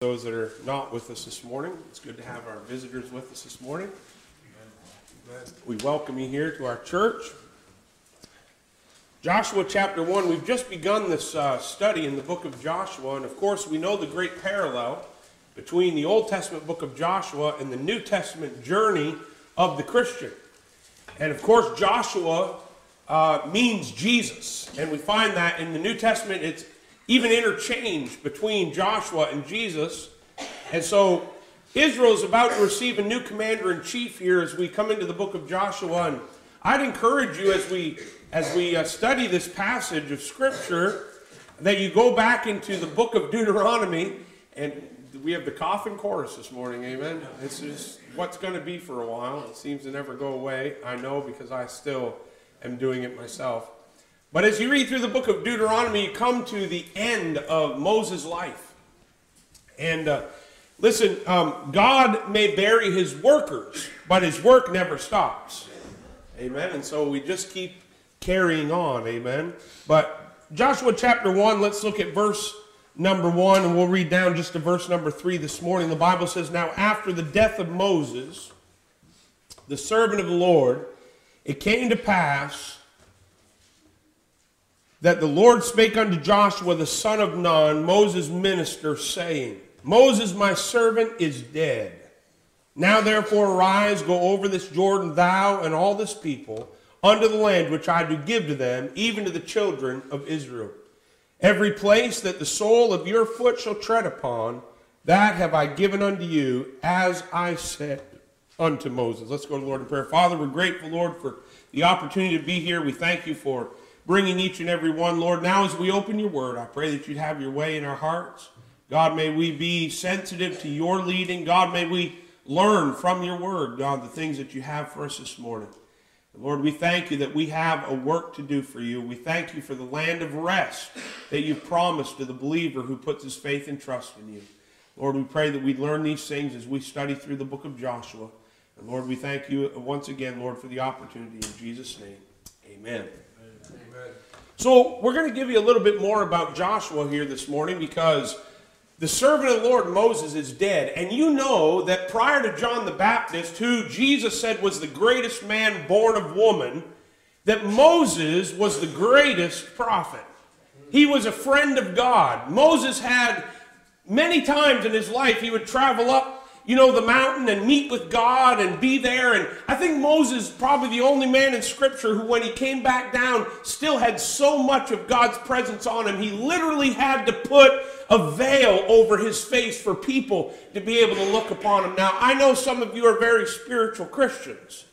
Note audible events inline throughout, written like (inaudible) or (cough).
those that are not with us this morning. It's good to have our visitors with us this morning. We welcome you here to our church. Joshua chapter 1, we've just begun this uh, study in the book of Joshua, and of course, we know the great parallel between the Old Testament book of Joshua and the New Testament journey of the Christian. And of course, Joshua uh, means Jesus, and we find that in the New Testament it's even interchange between Joshua and Jesus. And so Israel is about to receive a new commander in chief here as we come into the book of Joshua. And I'd encourage you as we as we uh, study this passage of scripture that you go back into the book of Deuteronomy and we have the coffin chorus this morning, amen. This is what's going to be for a while. It seems to never go away. I know because I still am doing it myself. But as you read through the book of Deuteronomy, you come to the end of Moses' life. And uh, listen, um, God may bury his workers, but his work never stops. Amen. And so we just keep carrying on. Amen. But Joshua chapter 1, let's look at verse number 1, and we'll read down just to verse number 3 this morning. The Bible says, Now after the death of Moses, the servant of the Lord, it came to pass that the Lord spake unto Joshua the son of Nun, Moses' minister, saying, Moses, my servant, is dead. Now therefore arise, go over this Jordan, thou and all this people, unto the land which I do give to them, even to the children of Israel. Every place that the sole of your foot shall tread upon, that have I given unto you, as I said unto Moses. Let's go to the Lord in prayer. Father, we're grateful, Lord, for the opportunity to be here. We thank you for bringing each and every one. Lord, now as we open your word, I pray that you'd have your way in our hearts. God, may we be sensitive to your leading. God, may we learn from your word, God, the things that you have for us this morning. Lord, we thank you that we have a work to do for you. We thank you for the land of rest that you've promised to the believer who puts his faith and trust in you. Lord, we pray that we learn these things as we study through the book of Joshua. And Lord, we thank you once again, Lord, for the opportunity. In Jesus' name, amen. So we're going to give you a little bit more about Joshua here this morning because the servant of the Lord Moses is dead. And you know that prior to John the Baptist, who Jesus said was the greatest man born of woman, that Moses was the greatest prophet. He was a friend of God. Moses had many times in his life, he would travel up you know, the mountain and meet with God and be there. And I think Moses probably the only man in Scripture who, when he came back down, still had so much of God's presence on him. He literally had to put a veil over his face for people to be able to look upon him. Now, I know some of you are very spiritual Christians,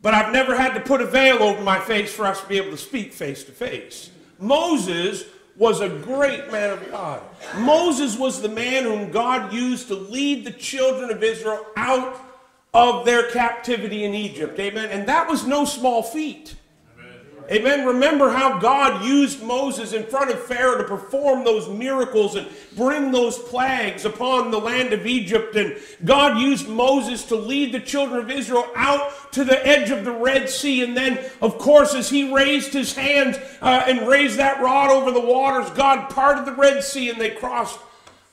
but I've never had to put a veil over my face for us to be able to speak face to face. Moses was a great man of God. Moses was the man whom God used to lead the children of Israel out of their captivity in Egypt. Amen. And that was no small feat. Amen. Remember how God used Moses in front of Pharaoh to perform those miracles and bring those plagues upon the land of Egypt. And God used Moses to lead the children of Israel out to the edge of the Red Sea. And then, of course, as he raised his hands uh, and raised that rod over the waters, God parted the Red Sea and they crossed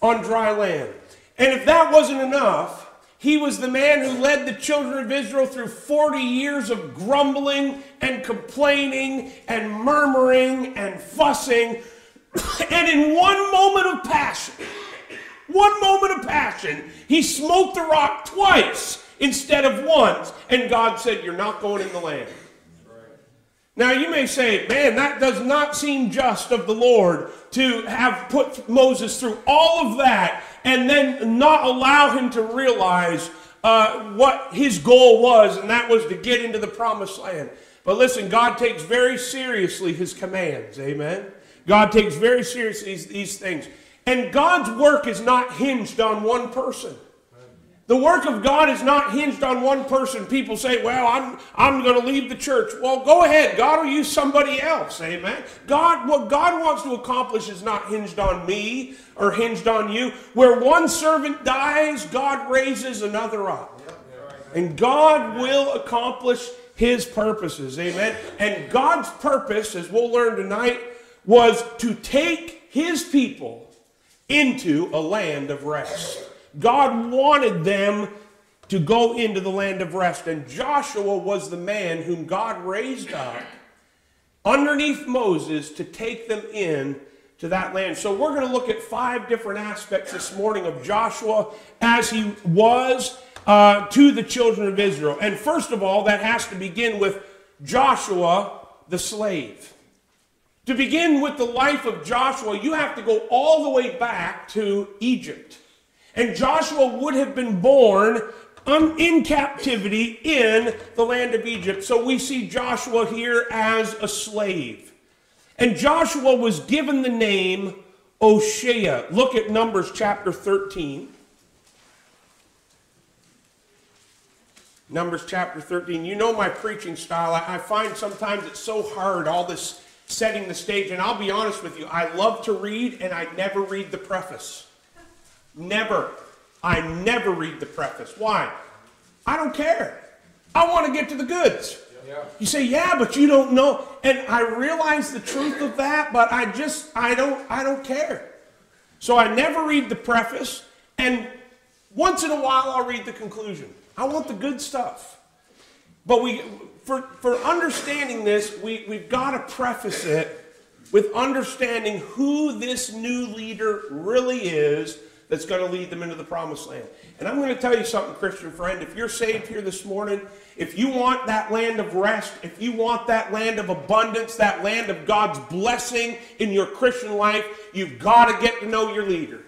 on dry land. And if that wasn't enough, he was the man who led the children of Israel through 40 years of grumbling and complaining and murmuring and fussing. (coughs) and in one moment of passion, one moment of passion, he smote the rock twice instead of once. And God said, You're not going in the land. Now, you may say, man, that does not seem just of the Lord to have put Moses through all of that and then not allow him to realize uh, what his goal was, and that was to get into the promised land. But listen, God takes very seriously his commands. Amen. God takes very seriously these, these things. And God's work is not hinged on one person. The work of God is not hinged on one person. People say, well, I'm, I'm going to leave the church. Well, go ahead. God will use somebody else. Amen. God, what God wants to accomplish is not hinged on me or hinged on you. Where one servant dies, God raises another up. And God will accomplish his purposes. Amen. And God's purpose, as we'll learn tonight, was to take his people into a land of rest. God wanted them to go into the land of rest, and Joshua was the man whom God raised up underneath Moses to take them in to that land. So we're going to look at five different aspects this morning of Joshua as he was uh, to the children of Israel. And first of all, that has to begin with Joshua the slave. To begin with the life of Joshua, you have to go all the way back to Egypt. And Joshua would have been born um, in captivity in the land of Egypt. So we see Joshua here as a slave. And Joshua was given the name Oshea. Look at Numbers chapter 13. Numbers chapter 13. You know my preaching style. I, find sometimes it's so hard, all this setting the stage. And I'll be honest with you, I love to read and I never read the preface. Never. I never read the preface. Why? I don't care. I want to get to the goods. Yeah. You say, yeah, but you don't know. And I realize the truth of that, but I just, I don't, I don't care. So I never read the preface, and once in a while I'll read the conclusion. I want the good stuff. But we, for, for understanding this, we, we've got to preface it with understanding who this new leader really is that's going to lead them into the promised land. And I'm going to tell you something, Christian friend. If you're saved here this morning, if you want that land of rest, if you want that land of abundance, that land of God's blessing in your Christian life, you've got to get to know your leader.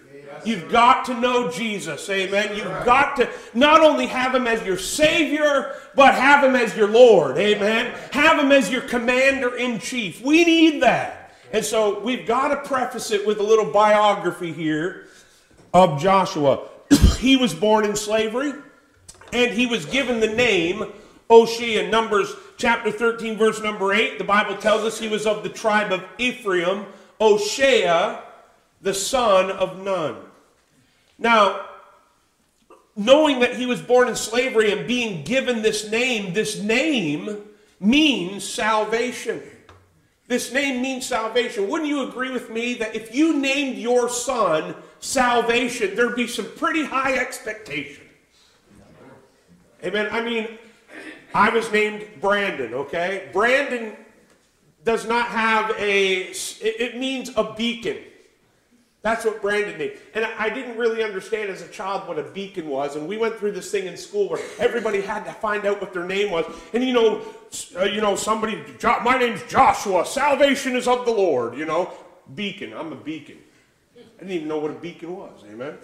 You've got to know Jesus. Amen. You've got to not only have him as your Savior, but have him as your Lord. Amen. Have him as your commander in chief. We need that. And so we've got to preface it with a little biography here of Joshua. (clears throat) he was born in slavery, and he was given the name Oshea. Numbers chapter 13, verse number 8, the Bible tells us he was of the tribe of Ephraim, Oshea, the son of Nun. Now, knowing that he was born in slavery and being given this name, this name means salvation. This name means salvation. Wouldn't you agree with me that if you named your son salvation, there'd be some pretty high expectation? Amen. I mean, I was named Brandon, okay? Brandon does not have a, it means a beacon. That's what Brandon named. And I didn't really understand as a child what a beacon was. And we went through this thing in school where everybody had to find out what their name was. And you know, uh, you know, somebody, my name's Joshua. Salvation is of the Lord. You know, beacon. I'm a beacon. I didn't even know what a beacon was. Amen.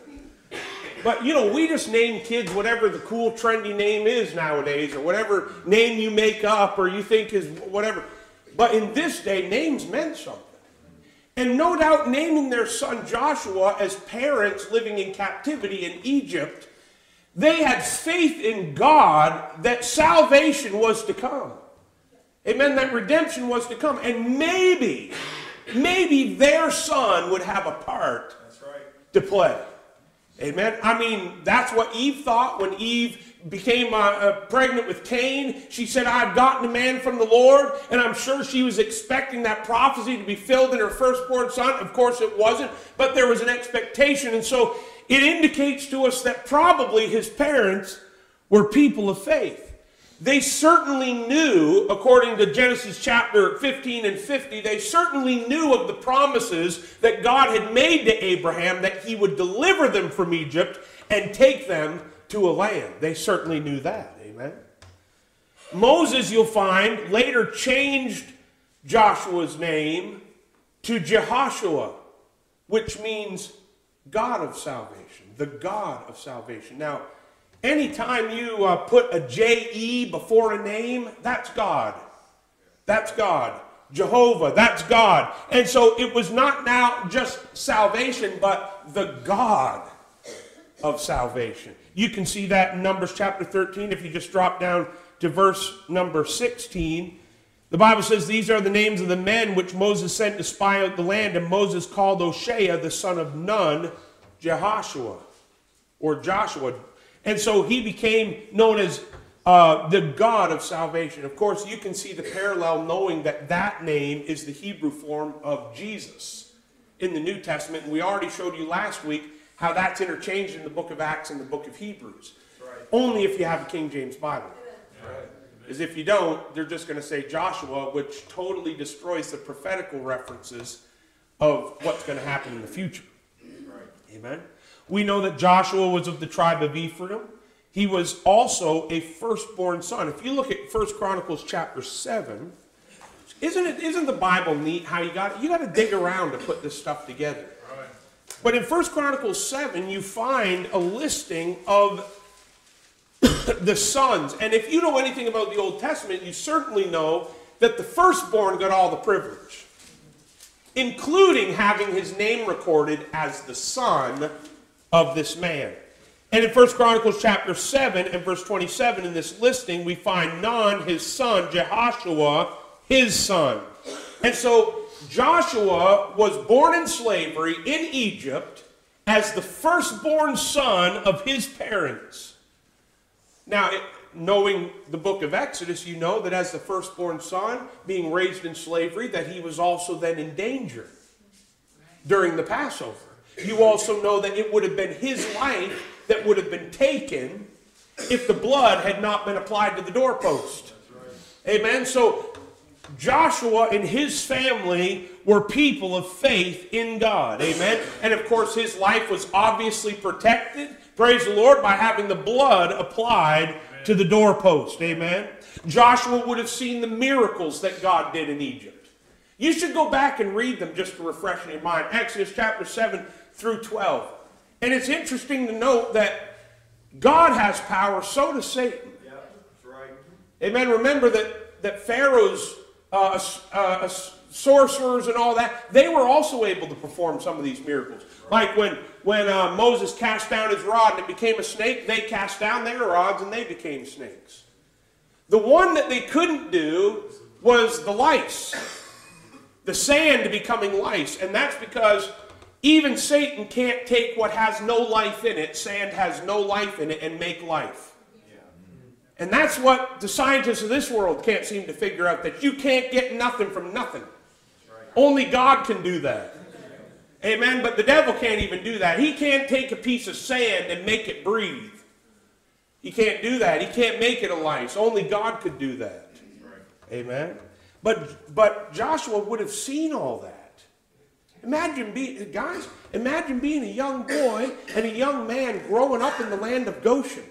But you know, we just name kids whatever the cool, trendy name is nowadays, or whatever name you make up or you think is whatever. But in this day, names meant something. And no doubt naming their son Joshua as parents living in captivity in Egypt, they had faith in God that salvation was to come. Amen. That redemption was to come. And maybe, maybe their son would have a part right. to play. Amen. I mean, that's what Eve thought when Eve became uh, uh, pregnant with Cain. She said, I've gotten a man from the Lord. And I'm sure she was expecting that prophecy to be filled in her firstborn son. Of course, it wasn't, but there was an expectation. And so it indicates to us that probably his parents were people of faith. They certainly knew, according to Genesis chapter 15 and 50, they certainly knew of the promises that God had made to Abraham that he would deliver them from Egypt and take them to a land. They certainly knew that. Amen. Moses, you'll find, later changed Joshua's name to Jehoshua, which means God of salvation, the God of salvation. Now, anytime you uh, put a J-E before a name, that's God. That's God. Jehovah, that's God. And so it was not now just salvation, but the God of salvation. You can see that in Numbers chapter 13 if you just drop down to verse number 16. The Bible says, These are the names of the men which Moses sent to spy out the land, and Moses called Oshea, the son of Nun, Jehoshua, or Joshua. And so he became known as uh, the God of salvation. Of course, you can see the parallel knowing that that name is the Hebrew form of Jesus. in the New Testament, and we already showed you last week how that's interchanged in the book of Acts and the book of Hebrews. Right. Only if you have a King James Bible. Right. Because if you don't, they're just going to say Joshua, which totally destroys the prophetical references of what's going to happen in the future. Right. Amen. We know that Joshua was of the tribe of Ephraim. He was also a firstborn son. If you look at First Chronicles chapter 7, isn't it isn't the Bible neat how you got it? you got to dig around to put this stuff together. Right. But in First Chronicles 7, you find a listing of (coughs) the sons. And if you know anything about the Old Testament, you certainly know that the firstborn got all the privilege, including having his name recorded as the son of this man. And in 1 Chronicles chapter 7 and verse 27 in this listing, we find Nun, his son, Jehoshua, his son. And so Joshua was born in slavery in Egypt as the firstborn son of his parents. Now, knowing the book of Exodus, you know that as the firstborn son, being raised in slavery, that he was also then in danger during the Passover. You also know that it would have been his life that would have been taken if the blood had not been applied to the doorpost. Amen. So Joshua and his family were people of faith in God. Amen. And of course, his life was obviously protected, praise the Lord, by having the blood applied to the doorpost. Amen. Joshua would have seen the miracles that God did in Egypt. You should go back and read them just to refresh your mind. Exodus chapter 7 through 12. And it's interesting to note that God has power, so does Satan. Yeah, that's right. Amen. Remember that, that Pharaoh's uh, uh, sorcerers and all that, they were also able to perform some of these miracles. Right. Like when, when uh, Moses cast down his rod and it became a snake, they cast down their rods and they became snakes. The one that they couldn't do was the lice, the sand becoming lice. And that's because even Satan can't take what has no life in it, sand has no life in it, and make life. And that's what the scientists of this world can't seem to figure out that you can't get nothing from nothing. Only God can do that. Amen. But the devil can't even do that. He can't take a piece of sand and make it breathe. He can't do that. He can't make it a lice. Only God could do that. Amen. But but Joshua would have seen all that. Imagine being, guys, imagine being a young boy and a young man growing up in the land of Goshen.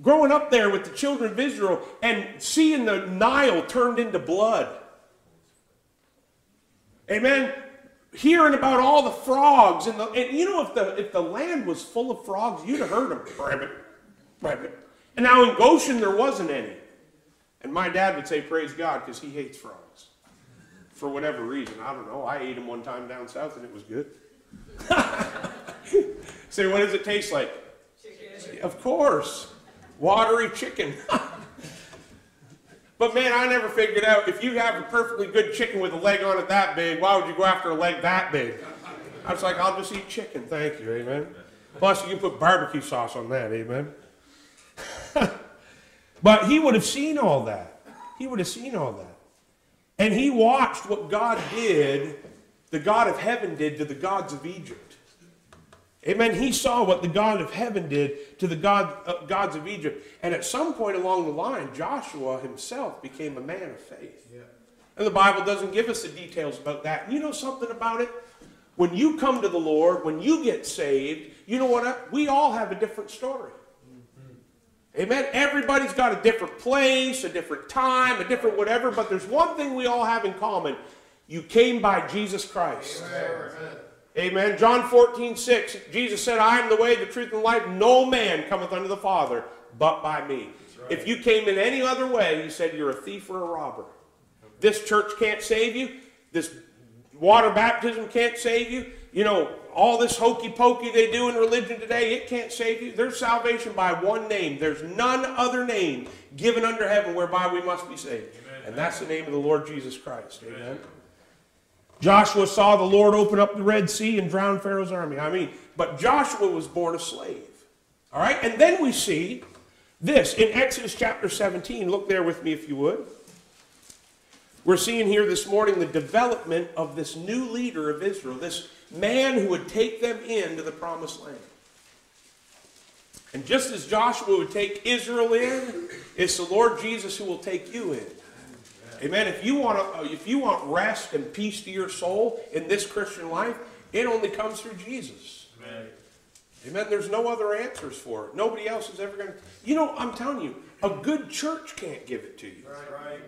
Growing up there with the children of Israel and seeing the Nile turned into blood. Amen. Hearing about all the frogs and, the, and you know if the if the land was full of frogs, you'd have heard them. Rabbit, rabbit. And now in Goshen there wasn't any. And my dad would say, "Praise God," because he hates frogs for whatever reason. I don't know. I ate them one time down south and it was good. (laughs) Say, what does it taste like? Chicken. Of course. Watery chicken. (laughs) but man, I never figured out if you have a perfectly good chicken with a leg on it that big, why would you go after a leg that big? I was like, I'll just eat chicken. Thank you. Amen. Plus, you can put barbecue sauce on that. Amen. (laughs) but he would have seen all that. He would have seen all that. And he watched what God did, the God of heaven did to the gods of Egypt. Amen. He saw what the God of heaven did to the God, uh, gods of Egypt. And at some point along the line, Joshua himself became a man of faith. Yeah. And the Bible doesn't give us the details about that. And you know something about it? When you come to the Lord, when you get saved, you know what? We all have a different story. Amen. Everybody's got a different place, a different time, a different whatever, but there's one thing we all have in common. You came by Jesus Christ. Amen. Amen. John 14, 6, Jesus said, I am the way, the truth, and the life. No man cometh unto the Father but by me. Right. If you came in any other way, he said, you're a thief or a robber. This church can't save you. This water baptism can't save you. You know, all this hokey pokey they do in religion today, it can't save you. There's salvation by one name. There's none other name given under heaven whereby we must be saved. Amen. And that's the name of the Lord Jesus Christ. Amen. Amen. Joshua saw the Lord open up the Red Sea and drown Pharaoh's army. I mean, but Joshua was born a slave. All right? And then we see this in Exodus chapter 17. Look there with me if you would. We're seeing here this morning the development of this new leader of Israel, this man who would take them into the promised land. And just as Joshua would take Israel in, it's the Lord Jesus who will take you in. Amen. If you want to, if you want rest and peace to your soul in this Christian life, it only comes through Jesus. Amen. Amen. There's no other answers for it. Nobody else is ever going to. You know, I'm telling you, a good church can't give it to you. Right, right.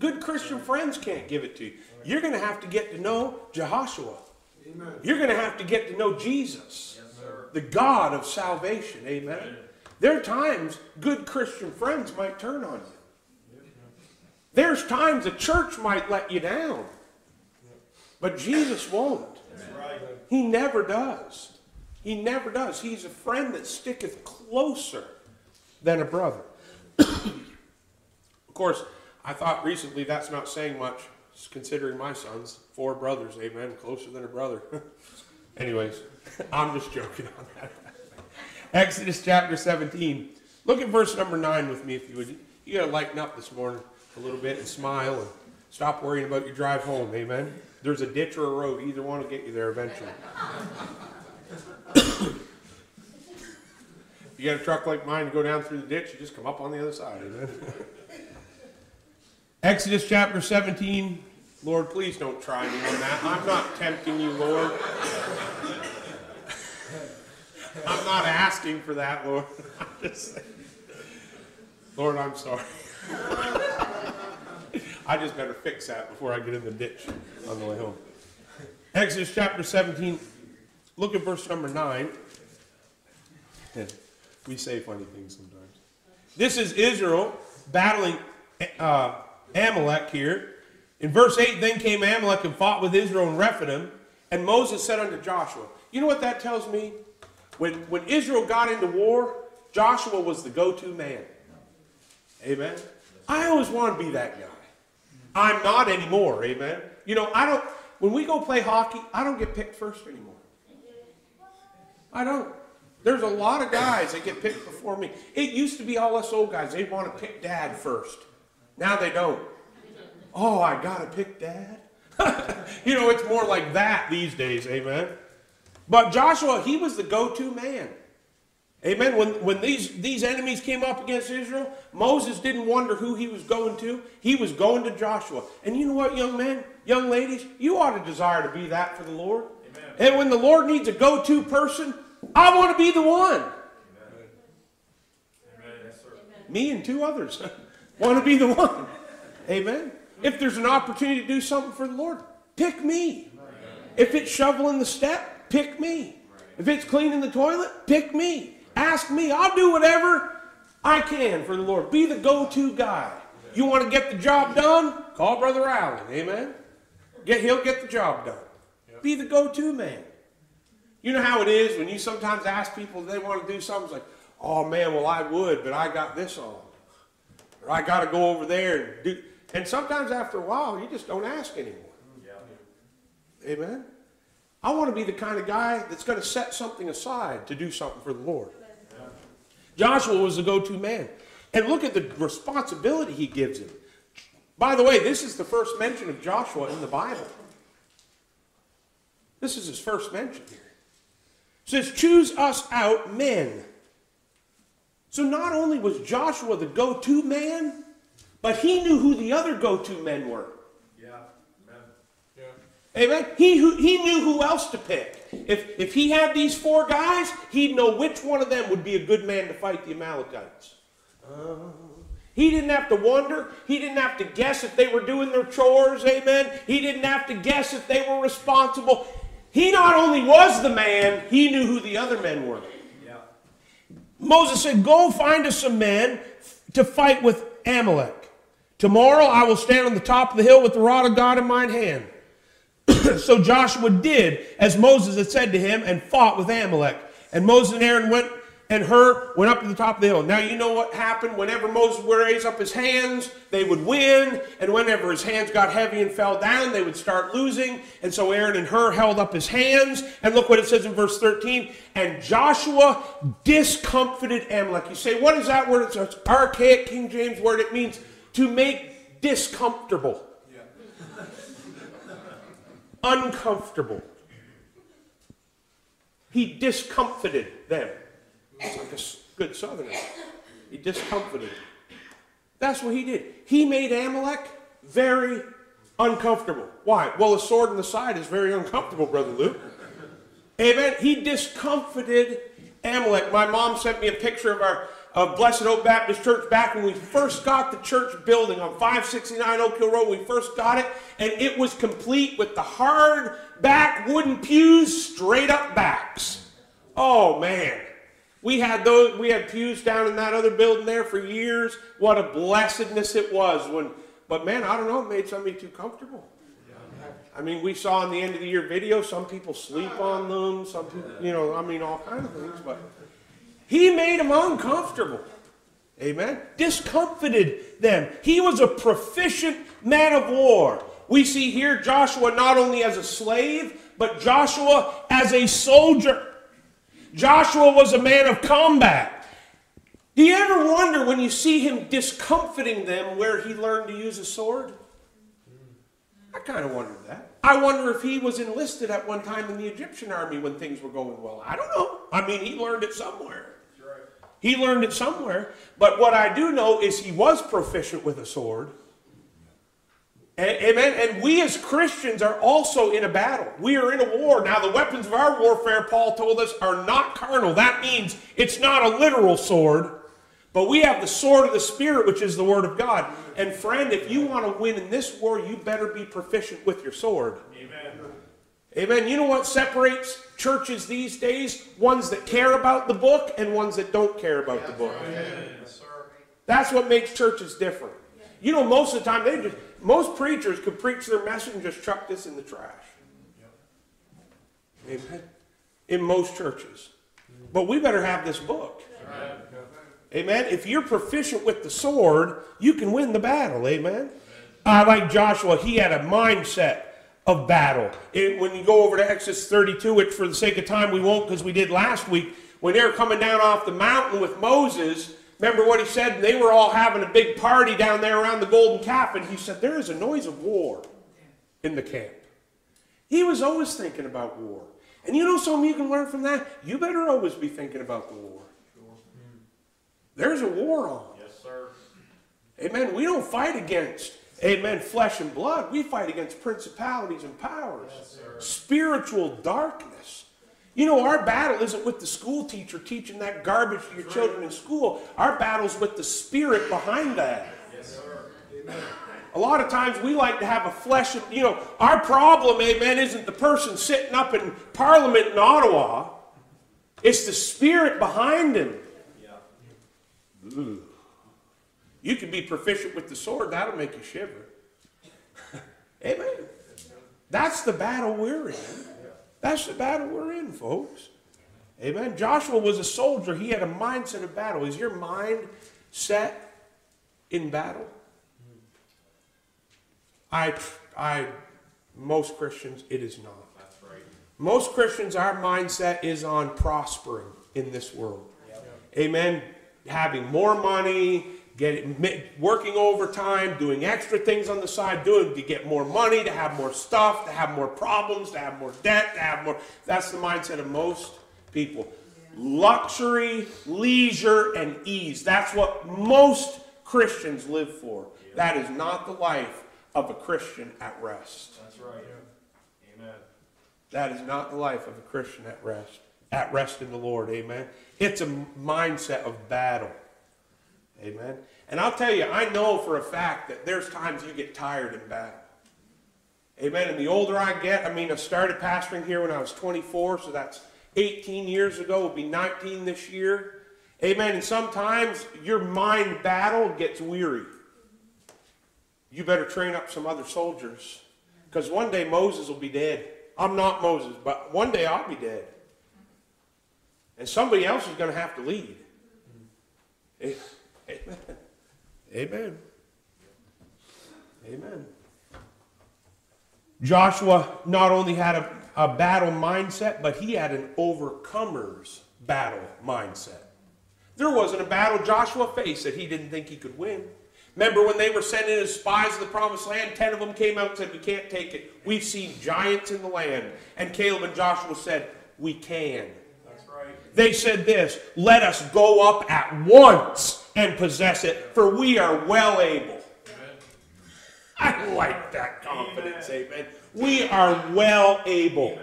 Good Christian friends can't give it to you. You're going to have to get to know Jehoshua. Amen. You're going to have to get to know Jesus, yes, the God of salvation. Amen. Amen. There are times good Christian friends might turn on you. There's times a church might let you down. But Jesus won't. He never does. He never does. He's a friend that sticketh closer than a brother. (coughs) of course, I thought recently that's not saying much, considering my sons, four brothers, amen, closer than a brother. (laughs) Anyways, I'm just joking on that. Exodus chapter 17. Look at verse number 9 with me if you would. You got to lighten up this morning a little bit and smile and stop worrying about your drive home, amen. There's a ditch or a road, either one will get you there eventually. If (coughs) you got a truck like mine to go down through the ditch, you just come up on the other side, amen. (laughs) Exodus chapter 17. Lord, please don't try me on that. I'm not tempting you, Lord. I'm not asking for that, Lord. (laughs) I'm just saying. Lord, I'm sorry. I just better fix that before I get in the ditch on the way home. Exodus chapter 17, look at verse number 9. (laughs) we say funny things sometimes. This is Israel battling uh, Amalek here. In verse 8, then came Amalek and fought with Israel in Rephidim, and Moses said unto Joshua, You know what that tells me? When, when Israel got into war, Joshua was the go to man. Amen. I always want to be that guy. I'm not anymore. Amen. You know, I don't, when we go play hockey, I don't get picked first anymore. I don't. There's a lot of guys that get picked before me. It used to be all us old guys. They'd want to pick dad first. Now they don't. Oh, I got to pick dad. (laughs) you know, it's more like that these days, amen. But Joshua, he was the go-to man. Amen. When, when these, these enemies came up against Israel, Moses didn't wonder who he was going to. He was going to Joshua. And you know what, young men, young ladies, you ought to desire to be that for the Lord. Amen. And when the Lord needs a go-to person, I want to be the one. Amen. Amen. Me and two others. (laughs) Want to be the one. Amen. If there's an opportunity to do something for the Lord, pick me. If it's shoveling the step, pick me. If it's cleaning the toilet, pick me. Ask me. I'll do whatever I can for the Lord. Be the go-to guy. You want to get the job done? Call Brother Allen. Amen. Get, he'll get the job done. Be the go-to man. You know how it is when you sometimes ask people if they want to do something, it's like, oh man, well I would, but I got this on. Or I got to go over there and do. And sometimes after a while, you just don't ask anymore. Yeah. Amen. I want to be the kind of guy that's going to set something aside to do something for the Lord. Yeah. Joshua was the go-to man. And look at the responsibility he gives him. By the way, this is the first mention of Joshua in the Bible. This is his first mention here. It says, choose us out men so not only was Joshua the go to man, but he knew who the other go to men were. Yeah. Amen. Yeah. Amen. He, who, he knew who else to pick. If, if he had these four guys, he'd know which one of them would be a good man to fight the Amalekites. Uh, he didn't have to wonder. He didn't have to guess if they were doing their chores. Amen. He didn't have to guess if they were responsible. He not only was the man, he knew who the other men were. Moses said, Go find us some men to fight with Amalek. Tomorrow I will stand on the top of the hill with the rod of God in mine hand. (clears throat) so Joshua did as Moses had said to him and fought with Amalek. And Moses and Aaron went and Hur went up to the top of the hill. Now you know what happened whenever Moses would raise up his hands, they would win. And whenever his hands got heavy and fell down, they would start losing. And so Aaron and Hur held up his hands. And look what it says in verse 13. And Joshua discomfited Amalek. You say, what is that word? It's an archaic King James word. It means to make discomfortable. (laughs) Uncomfortable. He discomfited them. It's like a good southerner. He discomfited. That's what he did. He made Amalek very uncomfortable. Why? Well, a sword in the side is very uncomfortable, Brother Luke. Amen. He discomfited Amalek. My mom sent me a picture of our of Blessed Hope Baptist Church back when we first got the church building on 569 Oak Hill Road. We first got it, and it was complete with the hard back wooden pews, straight up backs. Oh man. We had those we had pews down in that other building there for years. What a blessedness it was when but man, I don't know, it made somebody too comfortable. I mean, we saw in the end of the year video, some people sleep on them, some people, you know, I mean, all kinds of things, but he made them uncomfortable. Amen. Discomfited them. He was a proficient man of war. We see here Joshua not only as a slave, but Joshua as a soldier. Joshua was a man of combat. Do you ever wonder when you see him discomfiting them where he learned to use a sword? I kind of wondered that. I wonder if he was enlisted at one time in the Egyptian army when things were going well. I don't know. I mean, he learned it somewhere. He learned it somewhere. But what I do know is he was proficient with a sword. Amen. And we as Christians are also in a battle. We are in a war. Now, the weapons of our warfare, Paul told us, are not carnal. That means it's not a literal sword. But we have the sword of the Spirit, which is the Word of God. And friend, if you want to win in this war, you better be proficient with your sword. Amen. Amen. You know what separates churches these days? Ones that care about the book and ones that don't care about the book. That's what makes churches different. You know, most of the time, they just, most preachers could preach their message and just chuck this in the trash. Amen. In most churches. But we better have this book. Amen. If you're proficient with the sword, you can win the battle. Amen. I like Joshua. He had a mindset of battle. It, when you go over to Exodus 32, which for the sake of time we won't because we did last week, when they're coming down off the mountain with Moses, remember what he said? They were all having a big party down there around the golden calf, and he said, There is a noise of war in the camp. He was always thinking about war. And you know something you can learn from that? You better always be thinking about the war. There's a war on. Yes, sir. Amen. We don't fight against, amen, flesh and blood. We fight against principalities and powers, Yes, spiritual darkness. You know, our battle isn't with the school teacher teaching that garbage to your children in school. Our battle's with the spirit behind that. Yes, sir. A lot of times we like to have a flesh, you know, our problem, amen, isn't the person sitting up in Parliament in Ottawa. It's the spirit behind him. Yeah. You can be proficient with the sword, that'll make you shiver. (laughs) Amen. That's the battle we're in. That's the battle we're in, folks. Amen. Joshua was a soldier. He had a mindset of battle. Is your mind set in battle? I, I, most Christians, it is not. That's right. Most Christians, our mindset is on prospering in this world. Amen. Having more money, getting working overtime, doing extra things on the side, doing to get more money, to have more stuff, to have more problems, to have more debt, to have more. That's the mindset of most people. Luxury, leisure, and ease. That's what most Christians live for. That is not the life of a Christian at rest. That's right. Amen. That is not the life of a Christian at rest. At rest in the Lord. Amen. It's a mindset of battle. Amen. And I'll tell you, I know for a fact that there's times you get tired in battle. Amen. And the older I get, I mean, I started pastoring here when I was 24, so that's 18 years ago. It'll be 19 this year. Amen. And sometimes your mind battle gets weary. You better train up some other soldiers. Because one day Moses will be dead. I'm not Moses, but one day I'll be dead. And somebody else is going to have to lead. Eh, Amen. Amen. Amen. Joshua not only had a, a battle mindset, but he had an overcomer's battle mindset. There wasn't a battle Joshua faced that he didn't think he could win. Remember when they were sending as spies to the promised land? Ten of them came out and said, We can't take it. We've seen giants in the land. And Caleb and Joshua said, We can. That's right. They said this Let us go up at once and possess it, for we are well able. I like that confidence, amen. We are well able.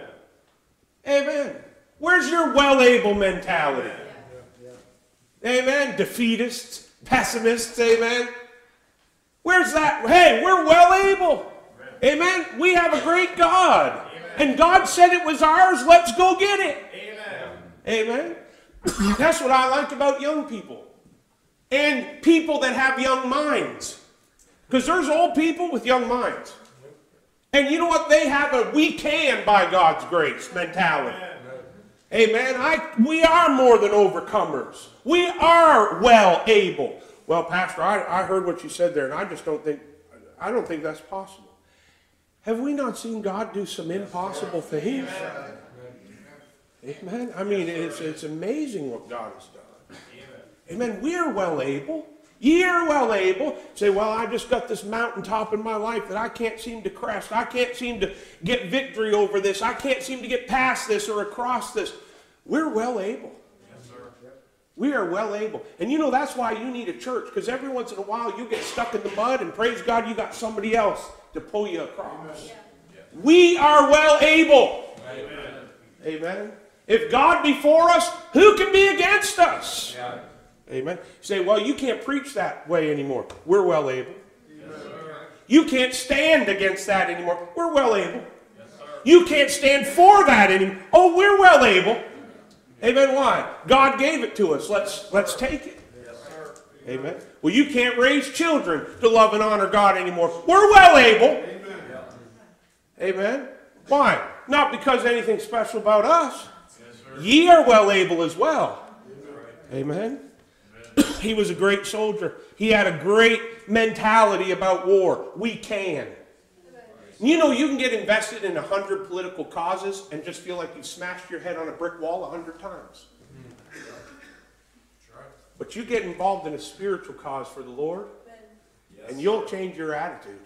Amen. Where's your well able mentality? Amen. Defeatists, pessimists, amen. Where's that? Hey, we're well able. Amen. We have a great God. And God said it was ours. Let's go get it. Amen. Amen. (clears throat) That's what I like about young people. And people that have young minds. Because there's old people with young minds. And you know what? They have a we can by God's grace mentality. Amen. I, we are more than overcomers. We are well able. Well, Pastor, I, I heard what you said there, and I just don't think I don't think that's possible. Have we not seen God do some impossible things? Amen. I mean, it's, it's amazing what God has done. Amen. We're well able. You're well able. Say, well, I just got this mountaintop in my life that I can't seem to crest. I can't seem to get victory over this. I can't seem to get past this or across this. We're well able. Yes, sir. We are well able. And you know, that's why you need a church, because every once in a while you get stuck in the mud, and praise God, you got somebody else to pull you across. We are well able. Amen. Amen. If God be for us, who can be against us? Yeah. Amen. You say, well, you can't preach that way anymore. We're well able. Yes, sir. You can't stand against that anymore. We're well able. Yes, sir. You can't stand for that anymore. Oh, we're well able. Amen. Why? God gave it to us. Let's let's take it. Yes, sir. Amen. Well, you can't raise children to love and honor God anymore. We're well able. Amen. Why? Not because anything special about us. Yes, sir. Ye are well able as well. Amen. He was a great soldier. He had a great mentality about war. We can. You know, you can get invested in a hundred political causes and just feel like you smashed your head on a brick wall a hundred times. But you get involved in a spiritual cause for the Lord, and you'll change your attitude.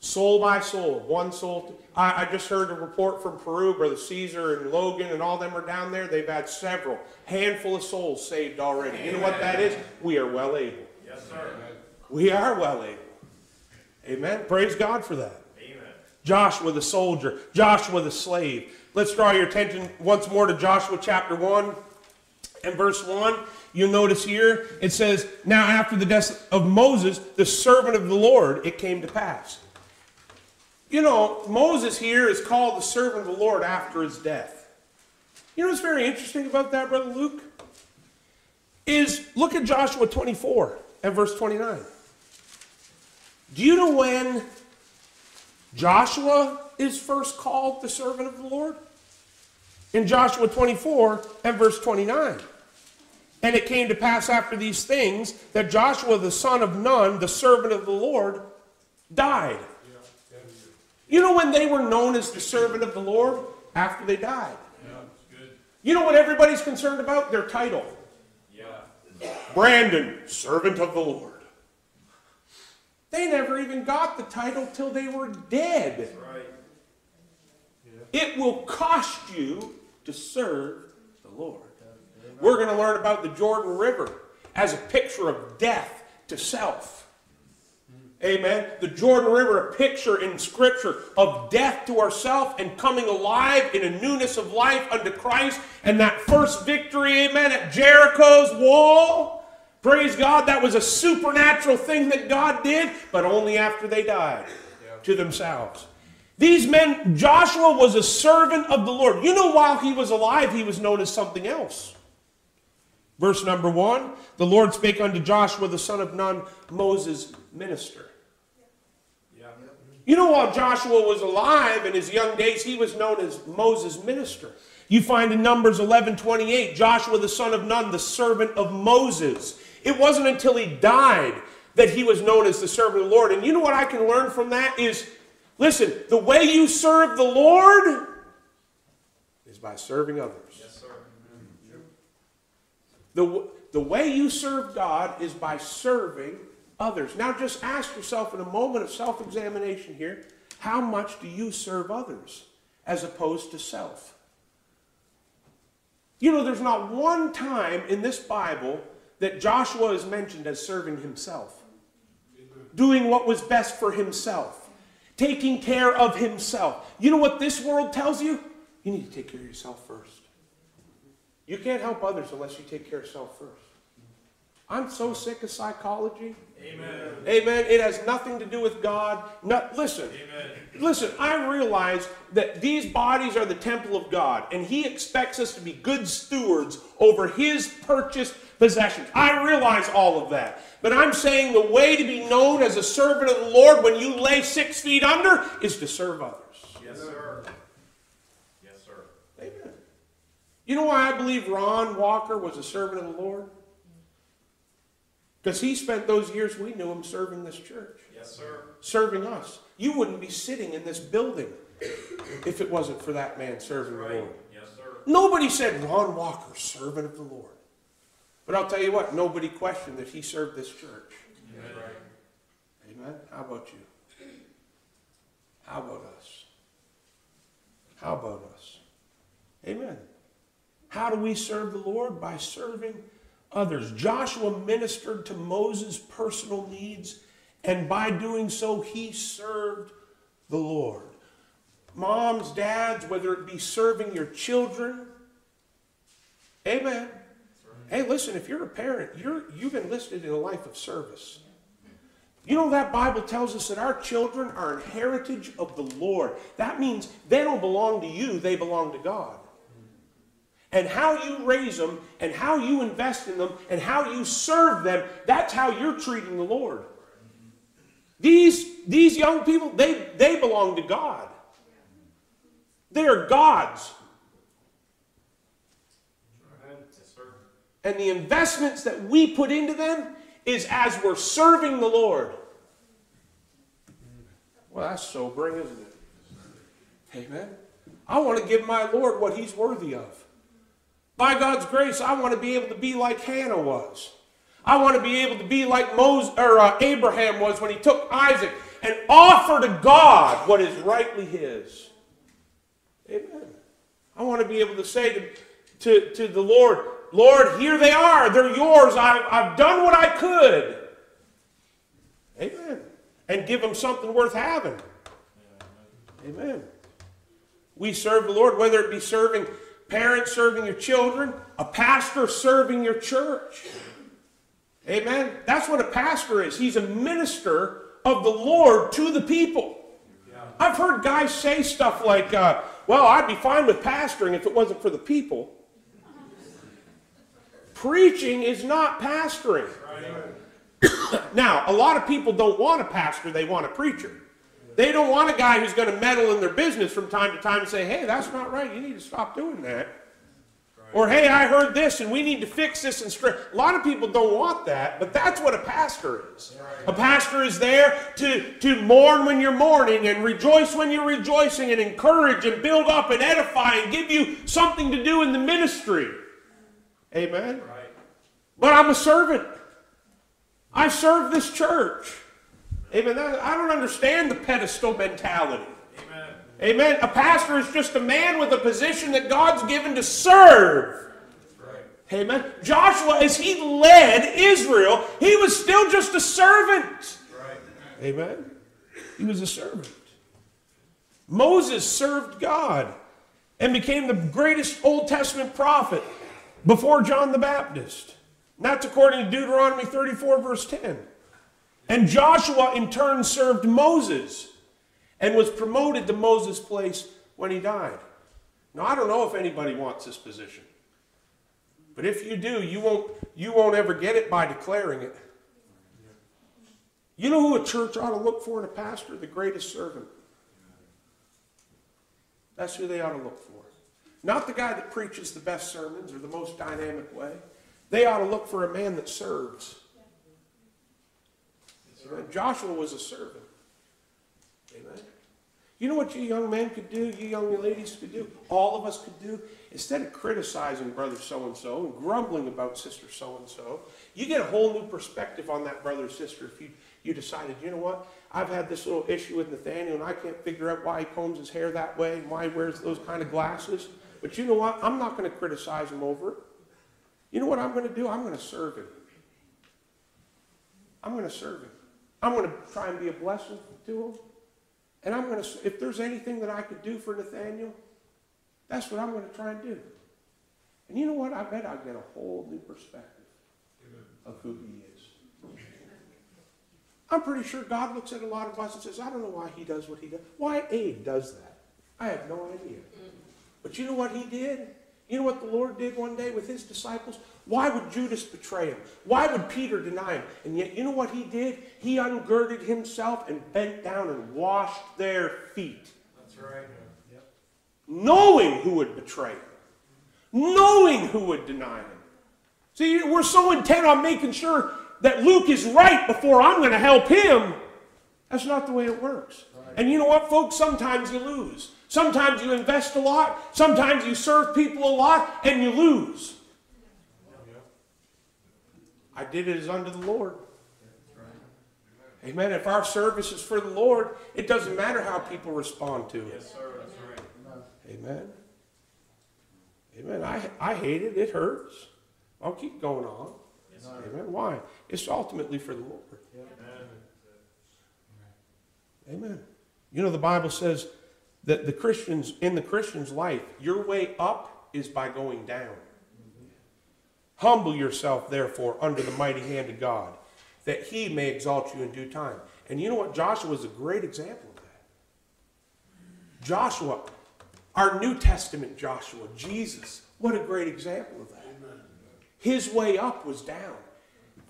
Soul by soul, one soul. I, I just heard a report from Peru, Brother Caesar and Logan and all them are down there. They've had several, handful of souls saved already. You know what that is? We are well able. Yes, sir. We are well able. Amen. Praise God for that. Amen. Joshua the soldier, Joshua the slave. Let's draw your attention once more to Joshua chapter 1 and verse 1. You'll notice here it says, Now after the death of Moses, the servant of the Lord, it came to pass. You know, Moses here is called the servant of the Lord after his death. You know what's very interesting about that, Brother Luke? Is look at Joshua 24 and verse 29. Do you know when Joshua is first called the servant of the Lord? In Joshua 24 and verse 29. And it came to pass after these things that Joshua the son of Nun, the servant of the Lord, died. You know when they were known as the servant of the Lord? After they died. Yeah. You know what everybody's concerned about? Their title. Yeah. Brandon, servant of the Lord. They never even got the title till they were dead. Right. It will cost you to serve the Lord. We're going to learn about the Jordan River as a picture of death to self. Amen. The Jordan River, a picture in Scripture of death to ourself and coming alive in a newness of life unto Christ. And that first victory, amen, at Jericho's wall. Praise God, that was a supernatural thing that God did, but only after they died to themselves. These men, Joshua was a servant of the Lord. You know, while he was alive, he was known as something else. Verse number one The Lord spake unto Joshua the son of Nun, Moses' minister. You know, while Joshua was alive in his young days, he was known as Moses' minister. You find in Numbers 11 28, Joshua the son of Nun, the servant of Moses. It wasn't until he died that he was known as the servant of the Lord. And you know what I can learn from that is listen, the way you serve the Lord is by serving others. Yes, sir. Mm-hmm. The, the way you serve God is by serving others. Now just ask yourself in a moment of self examination here how much do you serve others as opposed to self? You know, there's not one time in this Bible that Joshua is mentioned as serving himself, doing what was best for himself, taking care of himself. You know what this world tells you? You need to take care of yourself first. You can't help others unless you take care of yourself first. I'm so sick of psychology. Amen. Amen. It has nothing to do with God. Not, listen, Amen. listen, I realize that these bodies are the temple of God, and He expects us to be good stewards over His purchased possessions. I realize all of that. But I'm saying the way to be known as a servant of the Lord when you lay six feet under is to serve others. Yes, sir. Yes, sir. Amen. You know why I believe Ron Walker was a servant of the Lord? Because he spent those years we knew him serving this church, Yes, sir. serving us. You wouldn't be sitting in this building if it wasn't for that man serving the Lord. Yes, sir. Nobody said Ron Walker, servant of the Lord. But I'll tell you what, nobody questioned that he served this church. Amen. Right. Amen. How about you? How about us? How about us? Amen. How do we serve the Lord? By serving others. Joshua ministered to Moses' personal needs, and by doing so, he served the Lord. Moms, dads, whether it be serving your children, amen. Hey, listen, if you're a parent, you're, you've enlisted in a life of service. You know that Bible tells us that our children are an heritage of the Lord. That means they don't belong to you, they belong to God. And how you raise them and how you invest in them and how you serve them, that's how you're treating the Lord. These, these young people, they, they belong to God. They are God's. And the investments that we put into them is as we're serving the Lord. Well, that's sobering, isn't it? Amen. I want to give my Lord what he's worthy of. By God's grace, I want to be able to be like Hannah was. I want to be able to be like Moses or uh, Abraham was when he took Isaac and offer to God what is rightly his. Amen. I want to be able to say to, to, to the Lord, Lord, here they are. They're yours. I've, I've done what I could. Amen. And give them something worth having. Amen. We serve the Lord, whether it be serving parents, serving your children, a pastor serving your church. Amen. That's what a pastor is. He's a minister of the Lord to the people. I've heard guys say stuff like, uh, well, I'd be fine with pastoring if it wasn't for the people. Preaching is not pastoring. (coughs) now, a lot of people don't want a pastor, they want a preacher. They don't want a guy who's going to meddle in their business from time to time and say, hey, that's not right. You need to stop doing that. Or, hey, I heard this and we need to fix this and straight. A lot of people don't want that, but that's what a pastor is. A pastor is there to, to mourn when you're mourning and rejoice when you're rejoicing and encourage and build up and edify and give you something to do in the ministry. Amen. Right. But I'm a servant. I serve this church. Amen. I don't understand the pedestal mentality. Amen. Amen. A pastor is just a man with a position that God's given to serve. Right. Amen. Joshua, as he led Israel, he was still just a servant. Right. Amen. He was a servant. Moses served God and became the greatest Old Testament prophet before John the Baptist. And that's according to Deuteronomy 34, verse 10. And Joshua, in turn, served Moses and was promoted to Moses' place when he died. Now, I don't know if anybody wants this position. But if you do, you won't, you won't ever get it by declaring it. You know who a church ought to look for in a pastor? The greatest servant. That's who they ought to look for. Not the guy that preaches the best sermons or the most dynamic way. They ought to look for a man that serves. Amen. Joshua was a servant. Amen. You know what you young men could do, you young ladies could do, all of us could do, instead of criticizing brother so and so and grumbling about sister so and so, you get a whole new perspective on that brother or sister if you, you decided, you know what, I've had this little issue with Nathaniel and I can't figure out why he combs his hair that way and why he wears those kind of glasses. But you know what? I'm not going to criticize him over it. You know what I'm going to do? I'm going to serve him. I'm going to serve him. I'm going to try and be a blessing to him. And I'm going to, if there's anything that I could do for Nathaniel, that's what I'm going to try and do. And you know what? I bet I'll get a whole new perspective of who he is. I'm pretty sure God looks at a lot of us and says, I don't know why he does what he does. Why Abe does that. I have no idea. But you know what he did? You know what the Lord did one day with his disciples? Why would Judas betray him? Why would Peter deny him? And yet, you know what he did? He ungirded himself and bent down and washed their feet. That's right. Yep. Knowing who would betray him, knowing who would deny him. See, we're so intent on making sure that Luke is right before I'm going to help him. That's not the way it works. And you know what, folks? Sometimes you lose. Sometimes you invest a lot. Sometimes you serve people a lot and you lose. I did it as unto the Lord. Amen. If our service is for the Lord, it doesn't matter how people respond to it. Yes, sir. That's right. Amen. Amen. I, I hate it. It hurts. I'll keep going on. Yes. Amen. Why? It's ultimately for the Lord. Amen. Amen. You know, the Bible says that the Christians, in the Christian's life, your way up is by going down. Humble yourself, therefore, under the mighty hand of God, that he may exalt you in due time. And you know what? Joshua is a great example of that. Joshua, our New Testament Joshua, Jesus, what a great example of that. His way up was down.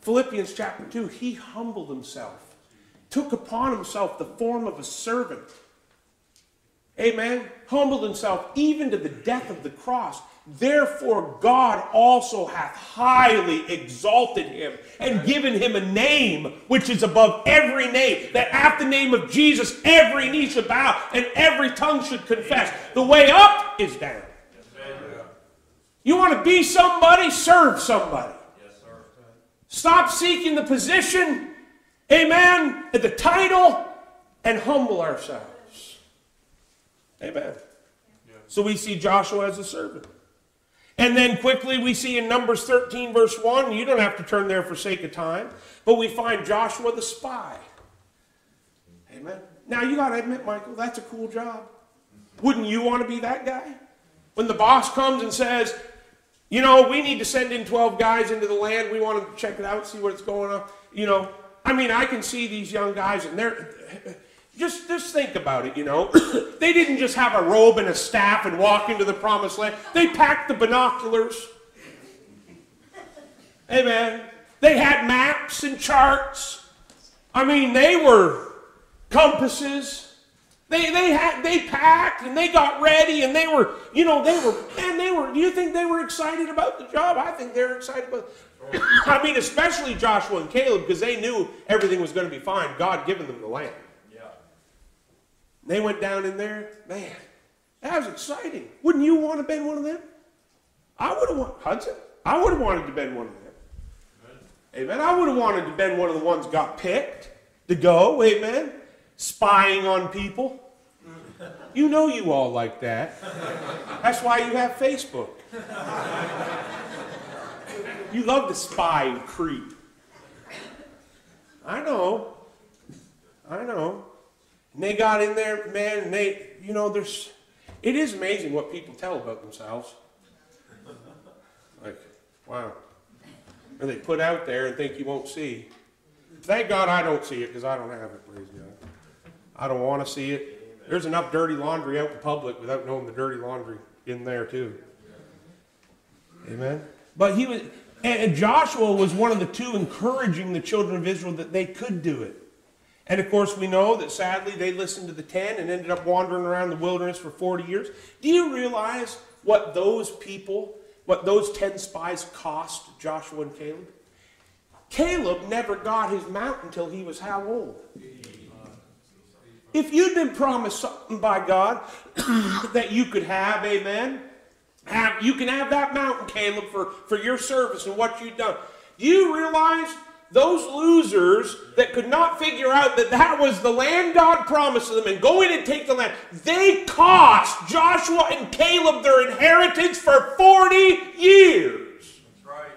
Philippians chapter 2, he humbled himself, took upon himself the form of a servant. Amen. Humbled himself even to the death of the cross. Therefore, God also hath highly exalted him and given him a name which is above every name, that at the name of Jesus every knee should bow and every tongue should confess. The way up is down. You want to be somebody, serve somebody. Stop seeking the position, amen, and the title, and humble ourselves. Amen. So we see Joshua as a servant. And then quickly we see in Numbers 13, verse 1, you don't have to turn there for sake of time, but we find Joshua the spy. Amen. Now you got to admit, Michael, that's a cool job. Wouldn't you want to be that guy? When the boss comes and says, you know, we need to send in 12 guys into the land. We want to check it out, see what's going on. You know, I mean, I can see these young guys, and they're just just think about it. You know, (coughs) they didn't just have a robe and a staff and walk into the promised land. They packed the binoculars. Amen. They had maps and charts. I mean, they were compasses. They, they had they packed and they got ready and they were you know they were man they were do you think they were excited about the job I think they're excited about (coughs) I mean especially Joshua and Caleb because they knew everything was going to be fine God given them the land. They went down in there man that was exciting wouldn't you want to been one of them I would have wanted Hudson I would have wanted to been one of them amen I would have wanted to been one of the ones got picked to go amen spying on people. You know you all like that. That's why you have Facebook. You love to spy and creep. I know. I know. And they got in there, man, and they, you know, there's, it is amazing what people tell about themselves. Like, wow. Or they put out there and think you won't see. Thank God I don't see it because I don't have it, praise God. I don't want to see it. There's enough dirty laundry out in public without knowing the dirty laundry in there too. Amen. But he was, and Joshua was one of the two encouraging the children of Israel that they could do it. And of course, we know that sadly they listened to the ten and ended up wandering around the wilderness for 40 years. Do you realize what those people, what those 10 spies cost Joshua and Caleb? Caleb never got his mount until he was how old? If you'd been promised something by God (clears throat) that you could have, amen, Have, you can have that mountain, Caleb, for, for your service and what you've done. Do you realize those losers that could not figure out that that was the land God promised them and go in and take the land, they cost Joshua and Caleb their inheritance for 40 years. That's right.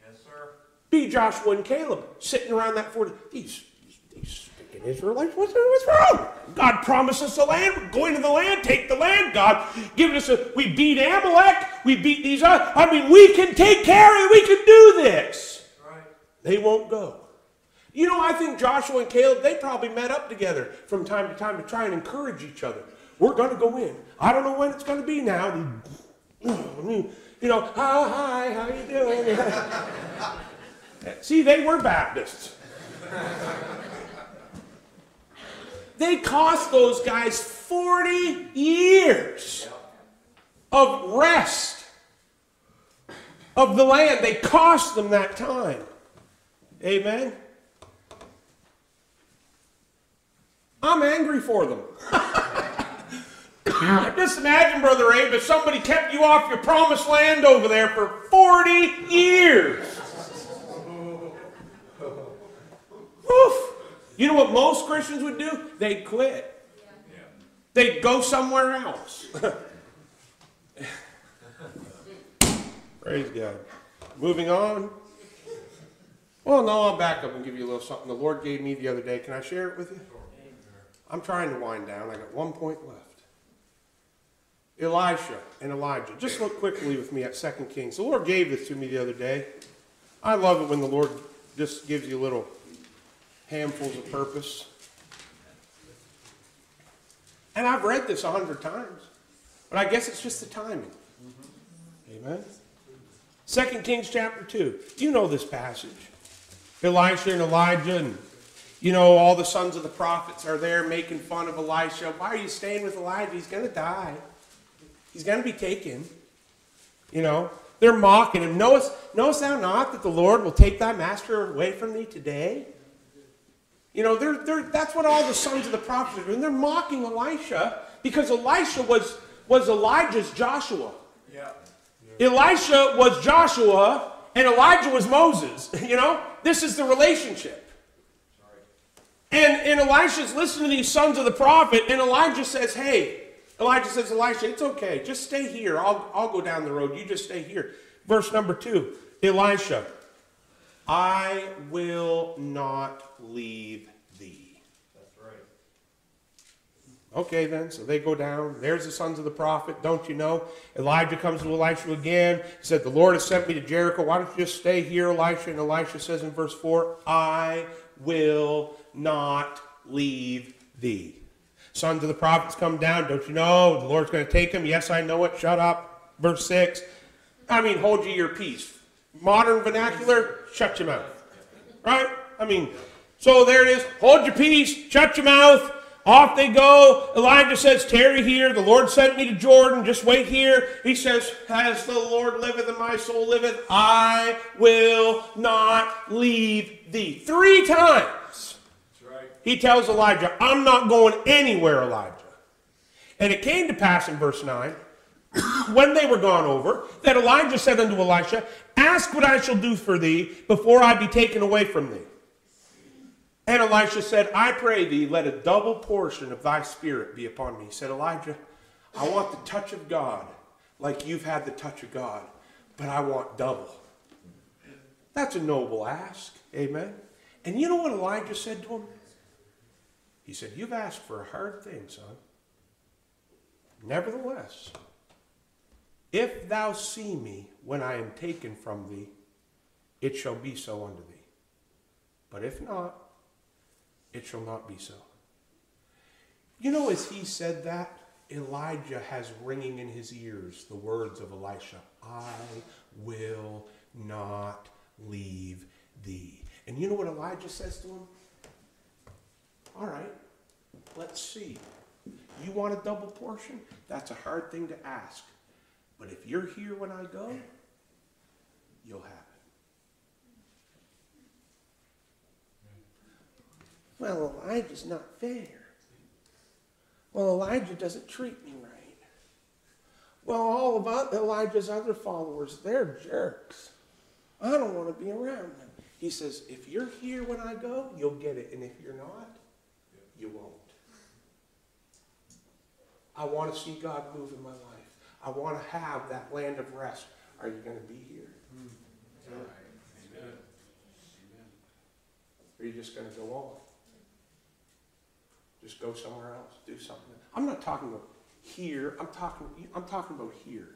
Yes, sir. Be Joshua and Caleb sitting around that 40. These, these stinking Israelites, what's, what's wrong? God promised us the land. We're going to the land, take the land. God giving us a. We beat Amalek. We beat these. I mean, we can take care of it. We can do this. They won't go. You know, I think Joshua and Caleb, they probably met up together from time to time to try and encourage each other. We're going to go in. I don't know when it's going to be now. You know, hi, hi, how you doing? (laughs) See, they were Baptists. They cost those guys 40 years of rest of the land. They cost them that time. Amen. I'm angry for them. (laughs) Just imagine, Brother Abe, if somebody kept you off your promised land over there for 40 years. Oof. You know what most Christians would do? They'd quit. They'd go somewhere else. (laughs) Praise God. Moving on. Well, no, I'll back up and give you a little something the Lord gave me the other day. Can I share it with you? I'm trying to wind down. I got one point left. Elisha and Elijah. Just look quickly with me at 2 Kings. The Lord gave this to me the other day. I love it when the Lord just gives you little handfuls of purpose. And I've read this a hundred times, but I guess it's just the timing. Mm-hmm. Amen. Second Kings chapter 2. You know this passage. Elisha and Elijah and you know all the sons of the prophets are there making fun of Elisha. Why are you staying with Elijah? He's going to die. He's going to be taken. You know, they're mocking him. Knowest, knowest thou not that the Lord will take thy master away from thee today? You know, they're, they're, that's what all the sons of the prophets are doing. They're mocking Elisha because Elisha was, was Elijah's Joshua. Yeah. Elisha was Joshua and Elijah was Moses. (laughs) You know, this is the relationship. And, and Elisha's listening to these sons of the prophet, and Elijah says, Hey, Elijah says, Elisha, it's okay. Just stay here. I'll, I'll go down the road. You just stay here. Verse number two Elisha, I will not leave thee. That's right. Okay, then. So they go down. There's the sons of the prophet. Don't you know? Elijah comes to Elisha again. He said, The Lord has sent me to Jericho. Why don't you just stay here, Elisha? And Elisha says in verse 4, I will not leave thee. Sons of the prophets come down. Don't you know? The Lord's going to take them. Yes, I know it. Shut up. Verse 6. I mean, hold you your peace. Modern vernacular, shut your mouth. Right? I mean, so there it is. Hold your peace. Shut your mouth. Off they go. Elijah says, Tarry here. The Lord sent me to Jordan. Just wait here. He says, As the Lord liveth and my soul liveth, I will not leave thee. Three times right. he tells Elijah, I'm not going anywhere, Elijah. And it came to pass in verse 9, (coughs) when they were gone over, that Elijah said unto Elisha, Ask what I shall do for thee before I be taken away from thee. And Elisha said, I pray thee, let a double portion of thy spirit be upon me. He said, Elijah, I want the touch of God like you've had the touch of God, but I want double. That's a noble ask. Amen. And you know what Elijah said to him? He said, You've asked for a hard thing, son. Nevertheless, if thou see me when I am taken from thee, it shall be so unto thee. But if not, it shall not be so. You know, as he said that, Elijah has ringing in his ears the words of Elisha I will not leave thee. And you know what Elijah says to him? All right, let's see. You want a double portion? That's a hard thing to ask. But if you're here when I go, you'll have it. Well, Elijah's not fair. Well, Elijah doesn't treat me right. Well, all of Elijah's other followers, they're jerks. I don't want to be around them. He says, if you're here when I go, you'll get it. And if you're not, you won't. I want to see God move in my life. I want to have that land of rest. Are you going to be here? Or are you just going to go off? Just go somewhere else, do something. I'm not talking about here. I'm talking. I'm talking about here.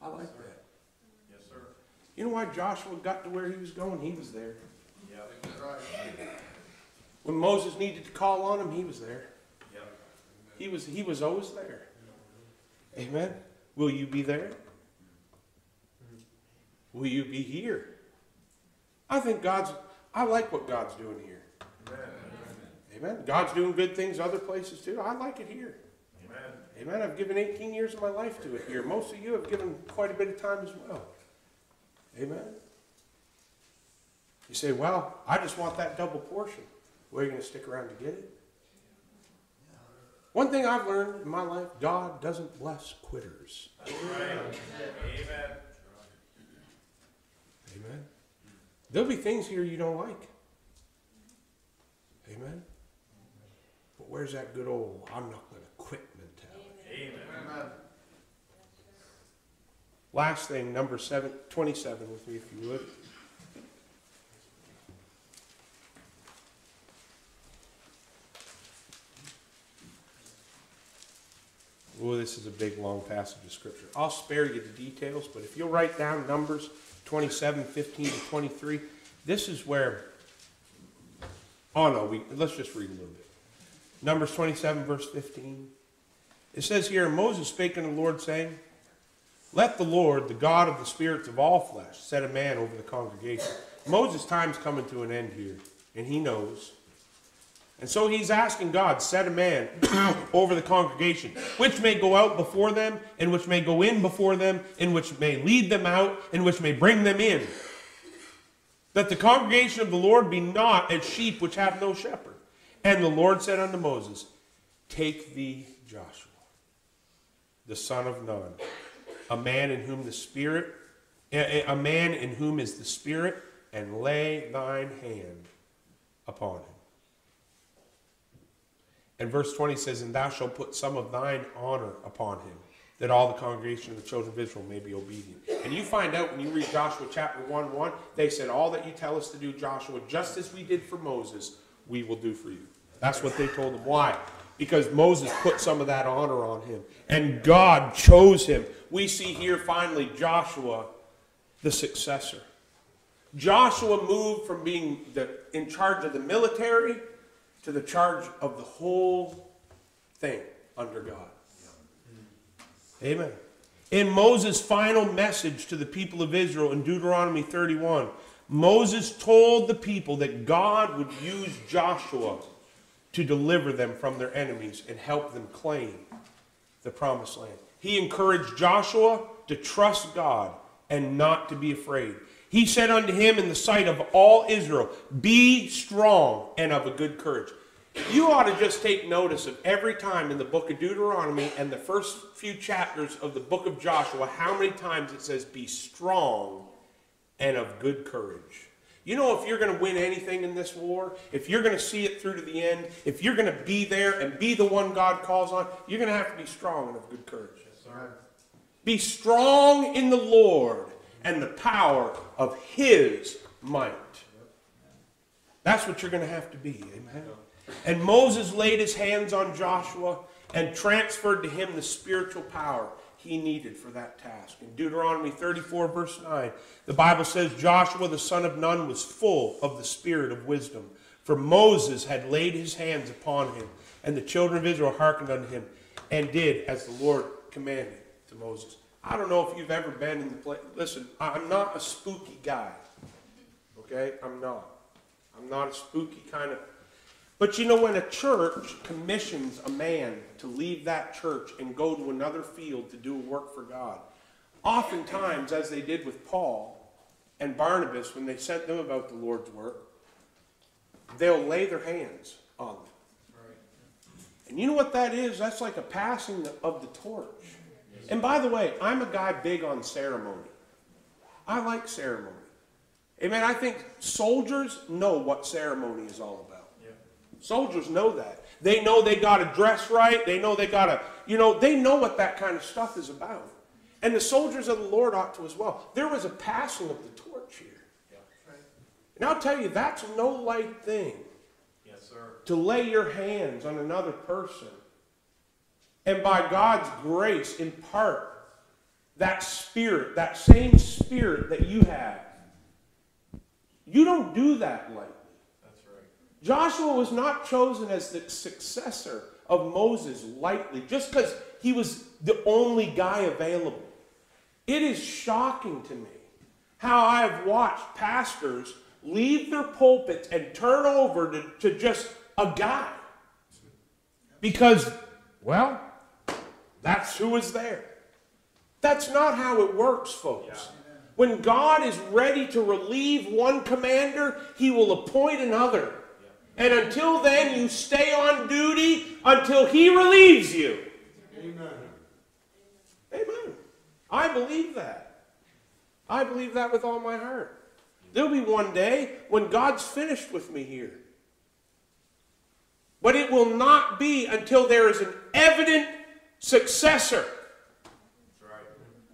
I like that. Yes, sir. You know why Joshua got to where he was going? He was there. Yep. Right. When Moses needed to call on him, he was there. Yep. He was. He was always there. Amen. Will you be there? Will you be here? I think God's. I like what God's doing here. Amen. Amen. God's doing good things other places too. I like it here. Amen. Amen. I've given 18 years of my life to it here. Most of you have given quite a bit of time as well. Amen. You say, well, I just want that double portion. Well, are you going to stick around to get it? One thing I've learned in my life God doesn't bless quitters. Right. Amen. Amen. There'll be things here you don't like. Amen. But where's that good old I'm not going to quit mentality? Amen. Last thing, number seven, 27 with me, if you would. Oh, this is a big, long passage of scripture. I'll spare you the details, but if you'll write down Numbers 27, 15 to 23, this is where. Oh no, we let's just read a little bit. Numbers 27, verse 15. It says here, Moses spake unto the Lord, saying, let the Lord, the God of the spirits of all flesh, set a man over the congregation. Moses' time's coming to an end here, and he knows. And so he's asking God, set a man (clears throat) over the congregation, which may go out before them, and which may go in before them, and which may lead them out, and which may bring them in. That the congregation of the Lord be not as sheep which have no shepherd. And the Lord said unto Moses, Take thee Joshua, the son of Nun, a man in whom the Spirit, a man in whom is the Spirit, and lay thine hand upon him. And verse 20 says, And thou shalt put some of thine honor upon him, that all the congregation of the children of Israel may be obedient. And you find out when you read Joshua chapter 1 1, they said, All that you tell us to do, Joshua, just as we did for Moses, we will do for you. That's what they told him. Why? Because Moses put some of that honor on him, and God chose him. We see here finally Joshua, the successor. Joshua moved from being the, in charge of the military to the charge of the whole thing under God. Amen. In Moses' final message to the people of Israel in Deuteronomy 31, Moses told the people that God would use Joshua to deliver them from their enemies and help them claim the promised land. He encouraged Joshua to trust God and not to be afraid. He said unto him in the sight of all Israel, Be strong and of a good courage. You ought to just take notice of every time in the book of Deuteronomy and the first few chapters of the book of Joshua, how many times it says, Be strong and of good courage. You know, if you're going to win anything in this war, if you're going to see it through to the end, if you're going to be there and be the one God calls on, you're going to have to be strong and of good courage. Yes. Be strong in the Lord and the power of His might. That's what you're going to have to be. Amen. And Moses laid his hands on Joshua and transferred to him the spiritual power he needed for that task. In Deuteronomy 34, verse 9, the Bible says Joshua the son of Nun was full of the spirit of wisdom, for Moses had laid his hands upon him, and the children of Israel hearkened unto him, and did as the Lord commanded to Moses. I don't know if you've ever been in the place. Listen, I'm not a spooky guy. Okay? I'm not. I'm not a spooky kind of. But you know, when a church commissions a man to leave that church and go to another field to do work for God, oftentimes, as they did with Paul and Barnabas when they sent them about the Lord's work, they'll lay their hands on them. And you know what that is? That's like a passing of the torch. And by the way, I'm a guy big on ceremony. I like ceremony. Amen. I think soldiers know what ceremony is all about. Yeah. Soldiers know that. They know they got to dress right. They know they got to, you know, they know what that kind of stuff is about. And the soldiers of the Lord ought to as well. There was a passing of the torch here. Yeah. And I'll tell you, that's no light thing Yes, sir. to lay your hands on another person and by God's grace impart that spirit, that same spirit that you have. You don't do that lightly. That's right. Joshua was not chosen as the successor of Moses lightly, just because he was the only guy available. It is shocking to me how I have watched pastors leave their pulpits and turn over to, to just a guy. Because, well, that's who is there. That's not how it works, folks. When God is ready to relieve one commander, he will appoint another. And until then, you stay on duty until he relieves you. Amen. Amen. I believe that. I believe that with all my heart. There'll be one day when God's finished with me here. But it will not be until there is an evident successor.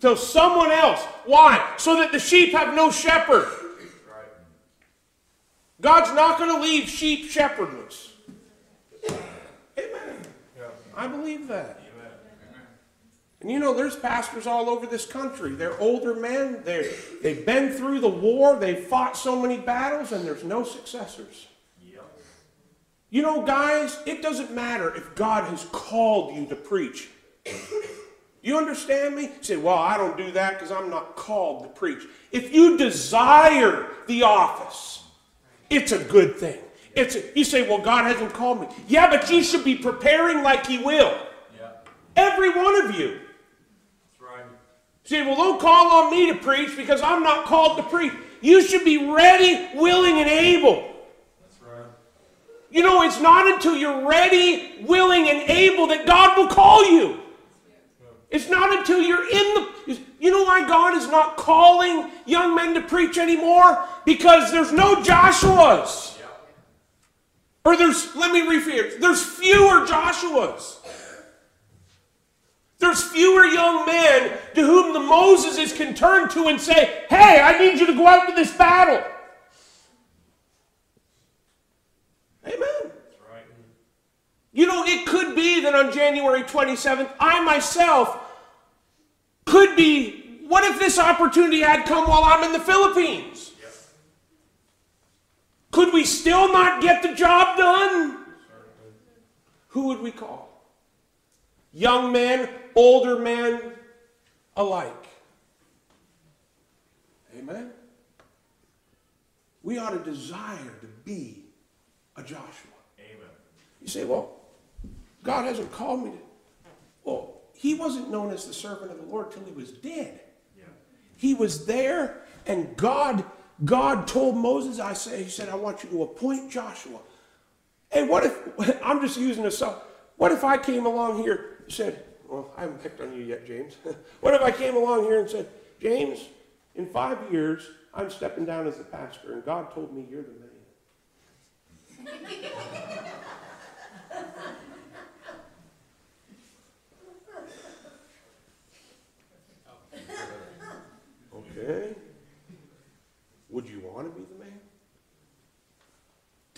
Till someone else. Why? So that the sheep have no shepherd. God's not going to leave sheep shepherdless. Amen. I believe that. And you know, there's pastors all over this country. They're older men. They're, they've been through the war. They've fought so many battles, and there's no successors. You know, guys, it doesn't matter if God has called you to preach. You understand me? You say, well, I don't do that because I'm not called to preach. If you desire the office, it's a good thing. It's a, you say, well, God hasn't called me. Yeah, but you should be preparing like He will. Yeah. Every one of you. That's right. Say, well, don't call on me to preach because I'm not called to preach. You should be ready, willing, and able. That's right. You know, it's not until you're ready, willing, and able that God will call you. It's not until you're in the. You know why God is not calling young men to preach anymore? Because there's no Joshuas. Yeah. Or there's, let me rephrase, there's fewer Joshuas. There's fewer young men to whom the Moses can turn to and say, hey, I need you to go out to this battle. Amen. That's right. You know, it could be that on January 27th, I myself could be. What if this opportunity had come while I'm in the Philippines? Yep. Could we still not get the job done? Who would we call? Young men, older men alike. Amen? We ought to desire to be a Joshua. Amen. You say, well, God hasn't called me to. Well, he wasn't known as the servant of the Lord till he was dead. Yeah. He was there, and God, God told Moses, I say, he said, I want you to appoint Joshua. Hey, what if (laughs) I'm just using this up? What if I came along here and said, well, I haven't picked on you yet, James. (laughs) what if I came along here and said, James, in five years, I'm stepping down as the pastor, and God told me you're the man. (laughs) Okay. Would you want to be the man?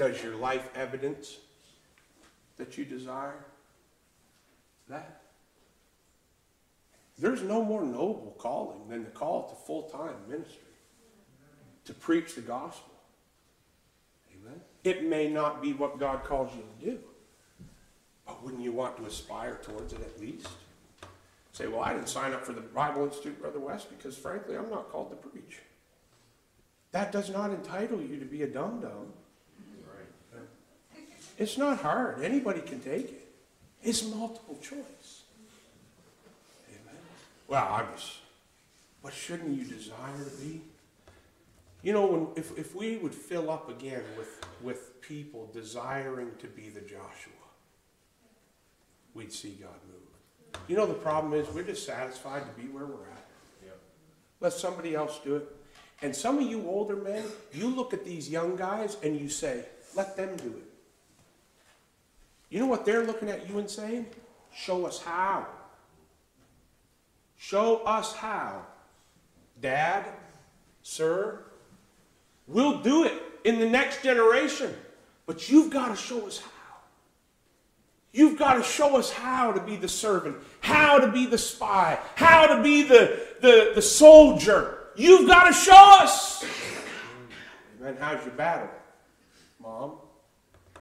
Does your life evidence that you desire that? There's no more noble calling than the call to full time ministry, to preach the gospel. Amen. It may not be what God calls you to do, but wouldn't you want to aspire towards it at least? Say, well, I didn't sign up for the Bible Institute, Brother West, because frankly, I'm not called to preach. That does not entitle you to be a dum dum. It's not hard. Anybody can take it. It's multiple choice. Amen. Well, I was. but shouldn't you desire to be? You know, when, if, if we would fill up again with, with people desiring to be the Joshua, we'd see God move. You know, the problem is we're dissatisfied to be where we're at. Yep. Let somebody else do it. And some of you older men, you look at these young guys and you say, let them do it. You know what they're looking at you and saying? Show us how. Show us how. Dad, sir, we'll do it in the next generation, but you've got to show us how. You've got to show us how to be the servant, how to be the spy, how to be the, the, the soldier. You've got to show us. And how's your battle, Mom?